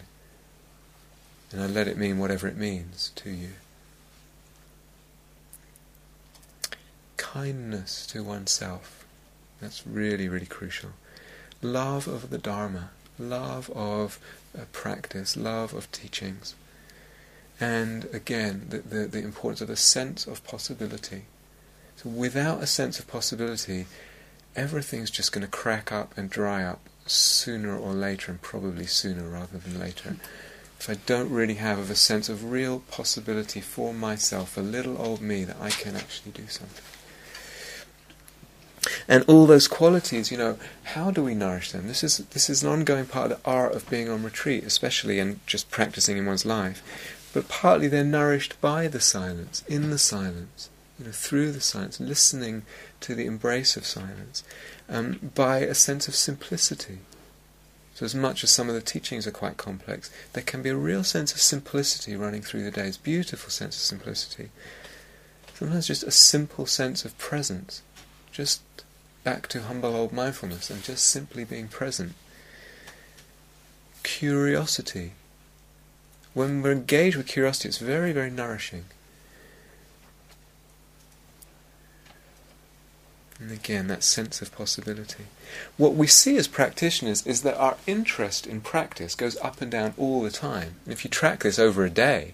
S1: And I let it mean whatever it means to you. Kindness to oneself. That's really, really crucial. Love of the Dharma, love of uh, practice, love of teachings. And again, the, the, the importance of a sense of possibility. So without a sense of possibility, everything's just going to crack up and dry up sooner or later, and probably sooner rather than later if I don't really have of a sense of real possibility for myself, a little old me, that I can actually do something. And all those qualities, you know, how do we nourish them? This is this is an ongoing part of the art of being on retreat, especially and just practicing in one's life. But partly they're nourished by the silence, in the silence, you know, through the silence, listening to the embrace of silence, um, by a sense of simplicity. So, as much as some of the teachings are quite complex, there can be a real sense of simplicity running through the days, beautiful sense of simplicity. Sometimes just a simple sense of presence, just back to humble old mindfulness and just simply being present. Curiosity. When we're engaged with curiosity, it's very, very nourishing. And again, that sense of possibility. What we see as practitioners is that our interest in practice goes up and down all the time. And if you track this over a day,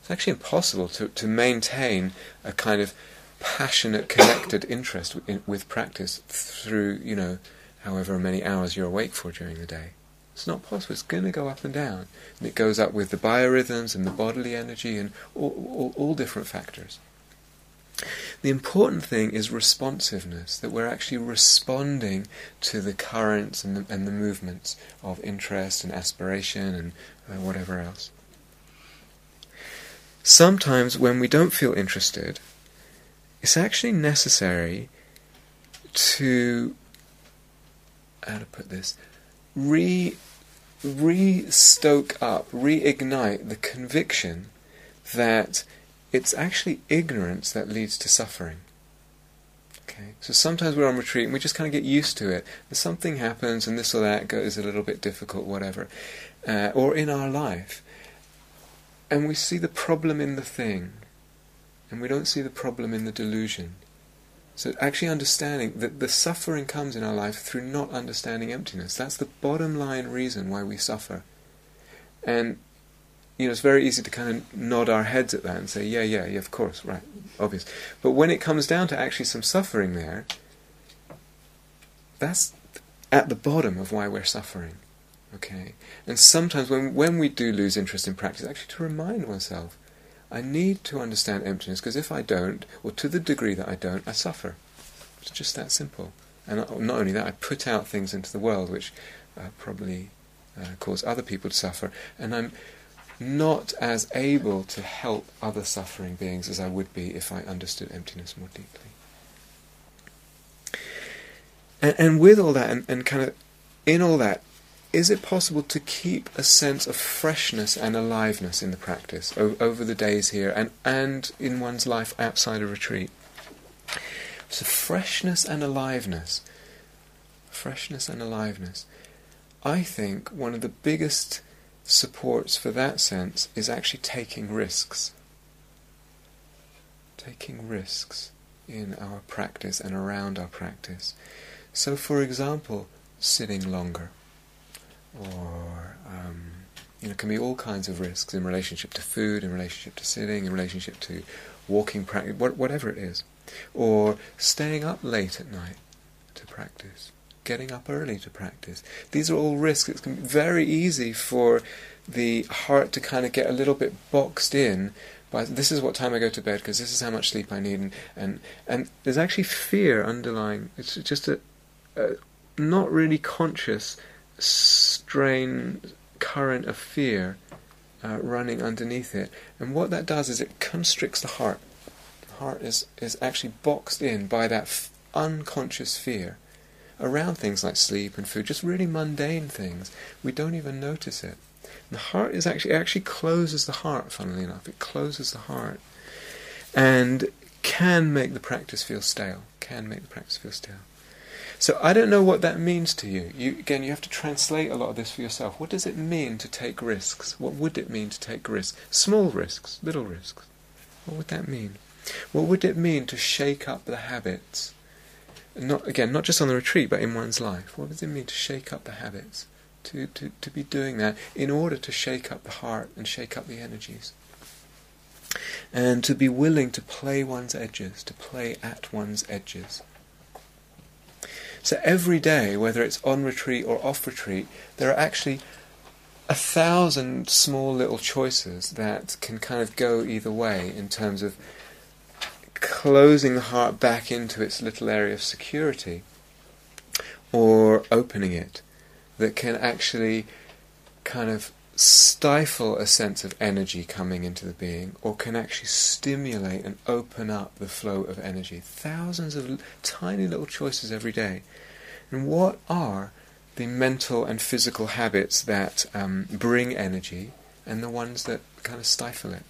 S1: it's actually impossible to, to maintain a kind of passionate, connected interest in, with practice through, you know, however many hours you're awake for during the day. It's not possible. It's going to go up and down. And it goes up with the biorhythms and the bodily energy and all, all, all different factors. The important thing is responsiveness, that we're actually responding to the currents and the, and the movements of interest and aspiration and uh, whatever else. Sometimes when we don't feel interested, it's actually necessary to how to put this re re stoke up, reignite the conviction that it's actually ignorance that leads to suffering. Okay, so sometimes we're on retreat and we just kind of get used to it. Something happens and this or that goes a little bit difficult, whatever, uh, or in our life, and we see the problem in the thing, and we don't see the problem in the delusion. So actually understanding that the suffering comes in our life through not understanding emptiness. That's the bottom line reason why we suffer. And you know, it's very easy to kind of nod our heads at that and say, yeah, yeah, yeah, of course, right, obvious. But when it comes down to actually some suffering there, that's at the bottom of why we're suffering. Okay? And sometimes when, when we do lose interest in practice, actually to remind oneself, I need to understand emptiness, because if I don't, or to the degree that I don't, I suffer. It's just that simple. And not only that, I put out things into the world which uh, probably uh, cause other people to suffer, and I'm not as able to help other suffering beings as I would be if I understood emptiness more deeply. And, and with all that, and, and kind of in all that, is it possible to keep a sense of freshness and aliveness in the practice o- over the days here and, and in one's life outside a retreat? So, freshness and aliveness. Freshness and aliveness. I think one of the biggest supports for that sense is actually taking risks. Taking risks in our practice and around our practice. So, for example, sitting longer, or um, you know, can be all kinds of risks in relationship to food, in relationship to sitting, in relationship to walking practice, whatever it is, or staying up late at night to practice getting up early to practice. These are all risks. It's very easy for the heart to kind of get a little bit boxed in by this is what time I go to bed because this is how much sleep I need, and and, and there's actually fear underlying. It's just a, a not really conscious strain current of fear uh, running underneath it, and what that does is it constricts the heart. The heart is is actually boxed in by that f- unconscious fear around things like sleep and food, just really mundane things. We don't even notice it. And the heart is actually actually closes the heart, funnily enough. It closes the heart. And can make the practice feel stale. Can make the practice feel stale. So I don't know what that means to you. you. Again, you have to translate a lot of this for yourself. What does it mean to take risks? What would it mean to take risks? Small risks, little risks. What would that mean? What would it mean to shake up the habits not again, not just on the retreat, but in one's life. What does it mean to shake up the habits? To, to, to be doing that in order to shake up the heart and shake up the energies. And to be willing to play one's edges, to play at one's edges. So every day, whether it's on retreat or off retreat, there are actually a thousand small little choices that can kind of go either way in terms of closing the heart back into its little area of security or opening it that can actually kind of stifle a sense of energy coming into the being or can actually stimulate and open up the flow of energy. Thousands of tiny little choices every day. And what are the mental and physical habits that um, bring energy and the ones that kind of stifle it?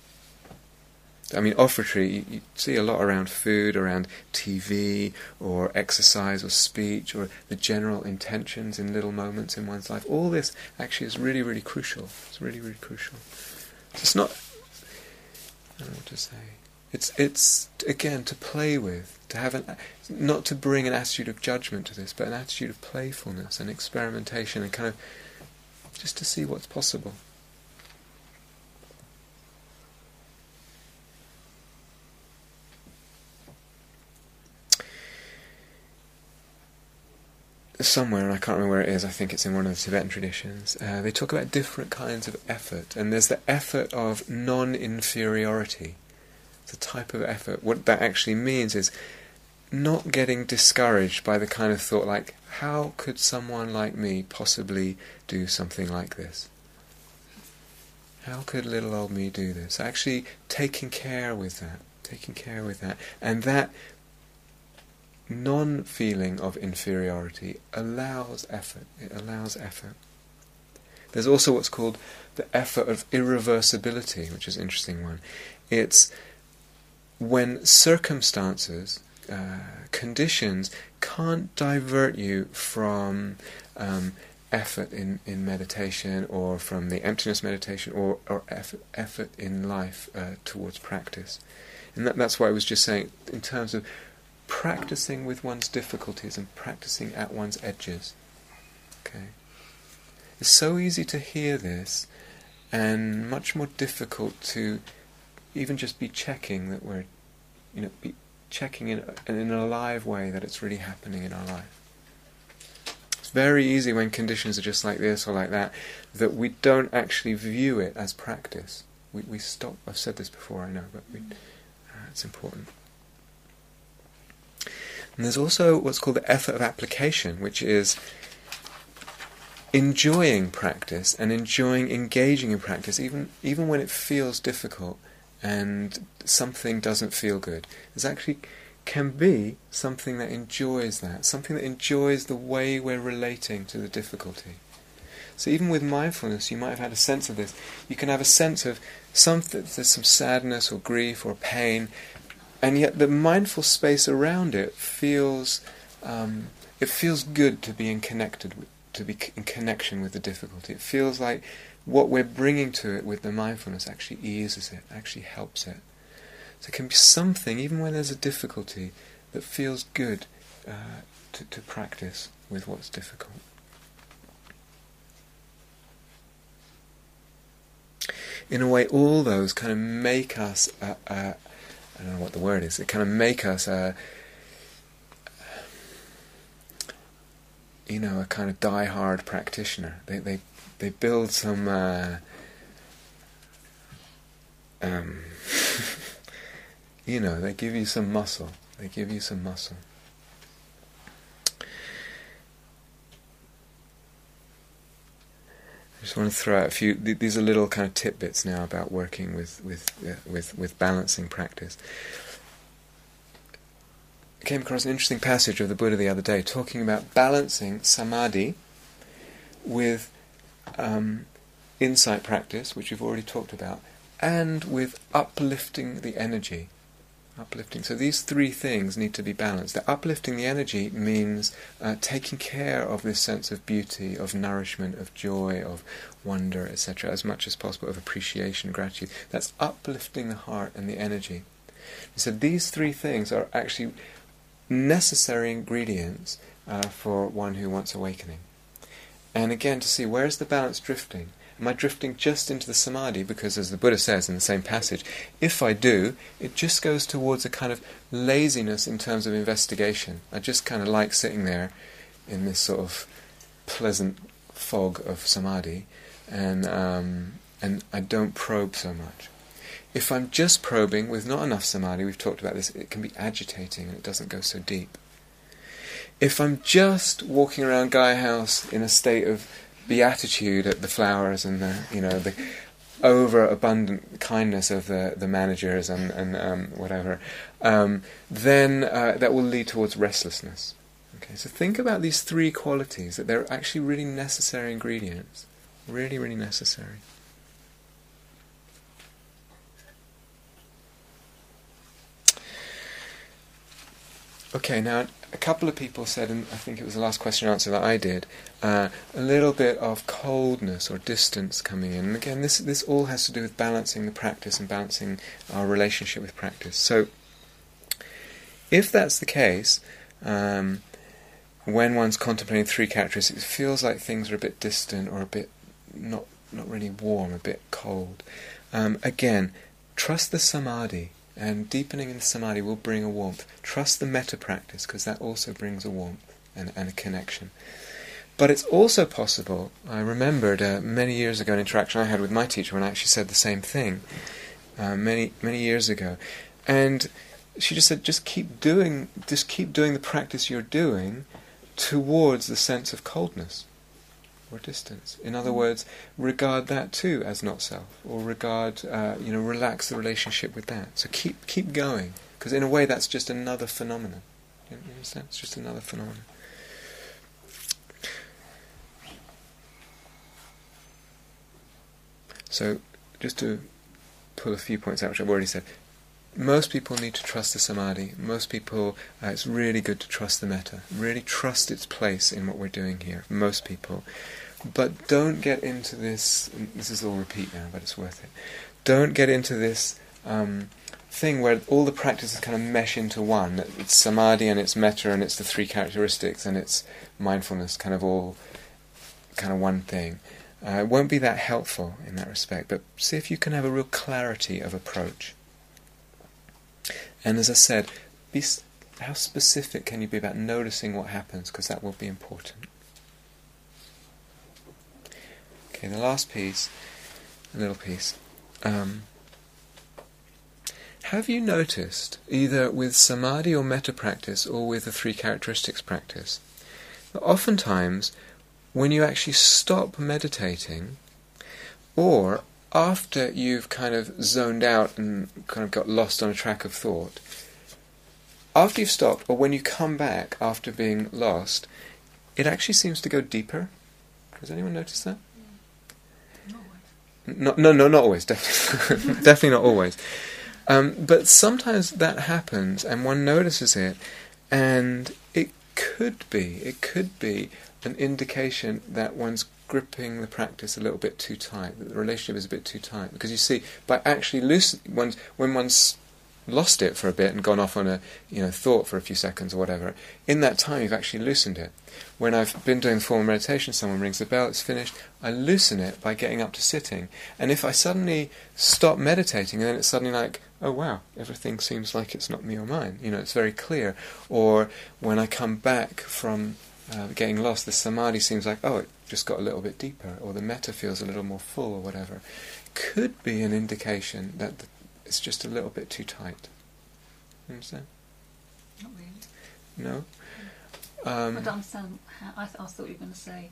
S1: I mean, offertory, you, you, see a lot around food, around TV, or exercise, or speech, or the general intentions in little moments in one's life. All this actually is really, really crucial. It's really, really crucial. It's not. I don't know what to say. It's it's again to play with, to have an not to bring an attitude of judgment to this, but an attitude of playfulness and experimentation, and kind of just to see what's possible. Somewhere, and I can't remember where it is, I think it's in one of the Tibetan traditions, uh, they talk about different kinds of effort. And there's the effort of non inferiority. The type of effort. What that actually means is not getting discouraged by the kind of thought like, how could someone like me possibly do something like this? How could little old me do this? Actually taking care with that, taking care with that. And that non feeling of inferiority allows effort. It allows effort. There's also what's called the effort of irreversibility, which is an interesting one. It's when circumstances, uh, conditions, can't divert you from um, effort in, in meditation or from the emptiness meditation or, or effort, effort in life uh, towards practice. And that, that's why I was just saying, in terms of practicing with one's difficulties and practicing at one's edges. Okay? It's so easy to hear this and much more difficult to even just be checking that we're, you know, be checking in, in a live way that it's really happening in our life. It's very easy when conditions are just like this or like that that we don't actually view it as practice. We, we stop. I've said this before, I know, but we, uh, it's important. And there's also what's called the effort of application, which is enjoying practice and enjoying engaging in practice, even even when it feels difficult and something doesn't feel good. There's actually can be something that enjoys that, something that enjoys the way we're relating to the difficulty. So even with mindfulness, you might have had a sense of this. You can have a sense of something, there's some sadness or grief or pain, and yet the mindful space around it feels um, it feels good to be in connected to be in connection with the difficulty. It feels like what we're bringing to it with the mindfulness actually eases it, actually helps it. So it can be something, even when there's a difficulty, that feels good uh, to, to practice with what's difficult. In a way, all those kind of make us uh, I don't know what the word is. It kind of make us a, you know, a kind of die-hard practitioner. They they they build some. Uh, um, you know, they give you some muscle. They give you some muscle. I just want to throw out a few. These are little kind of tidbits now about working with with uh, with with balancing practice. I came across an interesting passage of the Buddha the other day talking about balancing samadhi with um, insight practice, which we've already talked about, and with uplifting the energy uplifting. So these three things need to be balanced. The uplifting the energy means uh, taking care of this sense of beauty, of nourishment, of joy, of wonder, etc., as much as possible, of appreciation, gratitude. That's uplifting the heart and the energy. So these three things are actually necessary ingredients uh, for one who wants awakening. And again, to see where is the balance drifting? Am I drifting just into the samadhi? Because, as the Buddha says in the same passage, if I do, it just goes towards a kind of laziness in terms of investigation. I just kind of like sitting there in this sort of pleasant fog of samadhi, and um, and I don't probe so much. If I'm just probing with not enough samadhi, we've talked about this, it can be agitating and it doesn't go so deep. If I'm just walking around Gaia House in a state of beatitude at the flowers and the you know the overabundant kindness of the the managers and and um, whatever, um, then uh, that will lead towards restlessness. Okay, so think about these three qualities that they're actually really necessary ingredients, really really necessary. Okay, now a couple of people said, and I think it was the last question answer that I did, uh, a little bit of coldness or distance coming in. And again, this this all has to do with balancing the practice and balancing our relationship with practice. So, if that's the case, um, when one's contemplating three characteristics, it feels like things are a bit distant or a bit not not really warm, a bit cold. Um, again, trust the samadhi and deepening in the samadhi will bring a warmth. Trust the metta practice because that also brings a warmth. and, and a connection. But it's also possible, I remembered uh, many years ago an interaction I had with my teacher when I actually said the same thing, uh, many, many years ago. And she just said, just keep doing, just keep doing the practice you're doing towards the sense of coldness or distance. In other words, regard that too as not self, or regard, uh, you know, relax the relationship with that. So keep keep going, because in a way that's just another phenomenon. You understand? It's just another phenomenon. So, just to pull a few points out, which I've already said, most people need to trust the samadhi. Most people, uh, it's really good to trust the metta. Really trust its place in what we're doing here. Most people. But don't get into this, this is all repeat now, but it's worth it. Don't get into this um, thing where all the practices kind of mesh into one. It's samadhi and it's metta and it's the three characteristics and it's mindfulness, kind of all kind of one thing. Uh, it won't be that helpful in that respect, but see if you can have a real clarity of approach. And as I said, be, how specific can you be about noticing what happens, because that will be important. Okay, the last piece, a little piece. Um, have you noticed, either with samadhi or metta practice or with the three characteristics practice, that oftentimes when you actually stop meditating, or after you've kind of zoned out and kind of got lost on a track of thought, after you've stopped, or when you come back after being lost, it actually seems to go deeper. Has anyone noticed that? No, no, no, not always. Definitely, definitely not always. Um, but sometimes that happens, and one notices it, and it could be, it could be an indication that one's gripping the practice a little bit too tight, that the relationship is a bit too tight. Because you see, by actually loosening, when one's lost it for a bit and gone off on a you know thought for a few seconds or whatever, in that time you've actually loosened it. When I've been doing formal meditation, someone rings the bell, it's finished, I loosen it by getting up to sitting. And if I suddenly stop meditating, and then it's suddenly like, oh wow, everything seems like it's not me or mine. You know, it's very clear. Or when I come back from uh, getting lost, the samadhi seems like, oh, it just got a little bit deeper, or the metta feels a little more full, or whatever. Could be an indication that the it's just a little bit too tight. You understand?
S2: Not really.
S1: No.
S2: Um, I don't understand. How, I, th- I thought you were going to say,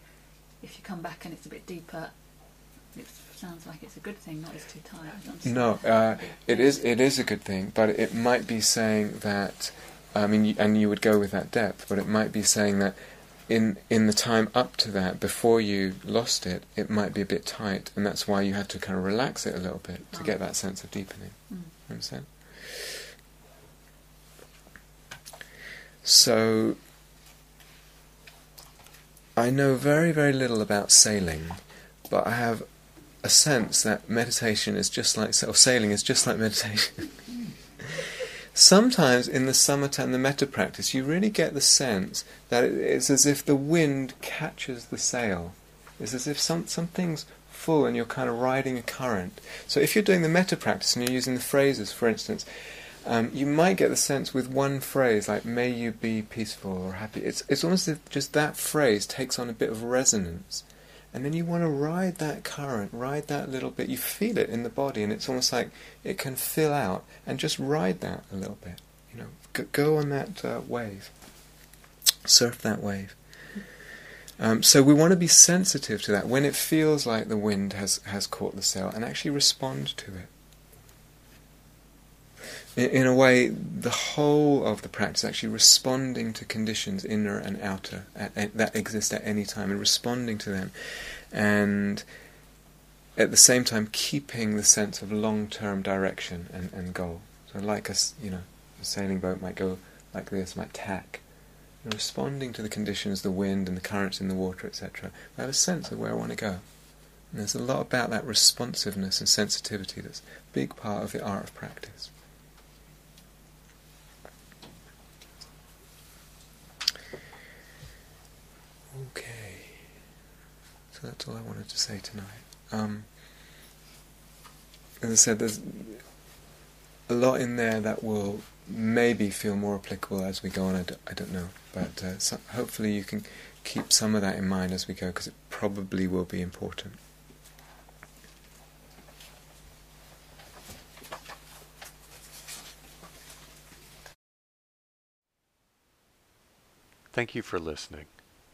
S2: if you come back and it's a bit deeper, it sounds like it's a good thing, not it's too tight.
S1: No, uh, it is. It is a good thing, but it might be saying that. I mean, and you would go with that depth, but it might be saying that in in the time up to that, before you lost it, it might be a bit tight, and that's why you had to kind of relax it a little bit to get that sense of deepening. Mm. Understand? So, I know very very little about sailing, but I have a sense that meditation is just like or sailing is just like meditation. Sometimes in the samatha and the metta practice, you really get the sense that it's as if the wind catches the sail. It's as if some, something's full and you're kind of riding a current. So if you're doing the metta practice and you're using the phrases, for instance, um, you might get the sense with one phrase, like "May you be peaceful" or "happy." It's it's almost as if just that phrase takes on a bit of resonance, and then you want to ride that current, ride that little bit. You feel it in the body, and it's almost like it can fill out, and just ride that a little bit. You know, go, on that uh, wave, surf that wave. Um, so we want to be sensitive to that when it feels like the wind has, has caught the sail, and actually respond to it in, a way, the whole of the practice actually responding to conditions, inner and outer, at, at, that exist at any time, and responding to them, and at the same time keeping the sense of long-term direction and, and goal. So, like a you know, a sailing boat might go like this, might tack, responding to the conditions, the wind and the currents in the water, etc. I have a sense of where I want to go. And there's a lot about that responsiveness and sensitivity that's a big part of the art of practice. Okay. So that's all I wanted to say tonight. Um, as I said, there's a lot in there that will maybe feel more applicable as we go on. I don't, don't know, but uh, so hopefully you can keep some of that in mind as we go because it probably will be important.
S3: Thank you for listening.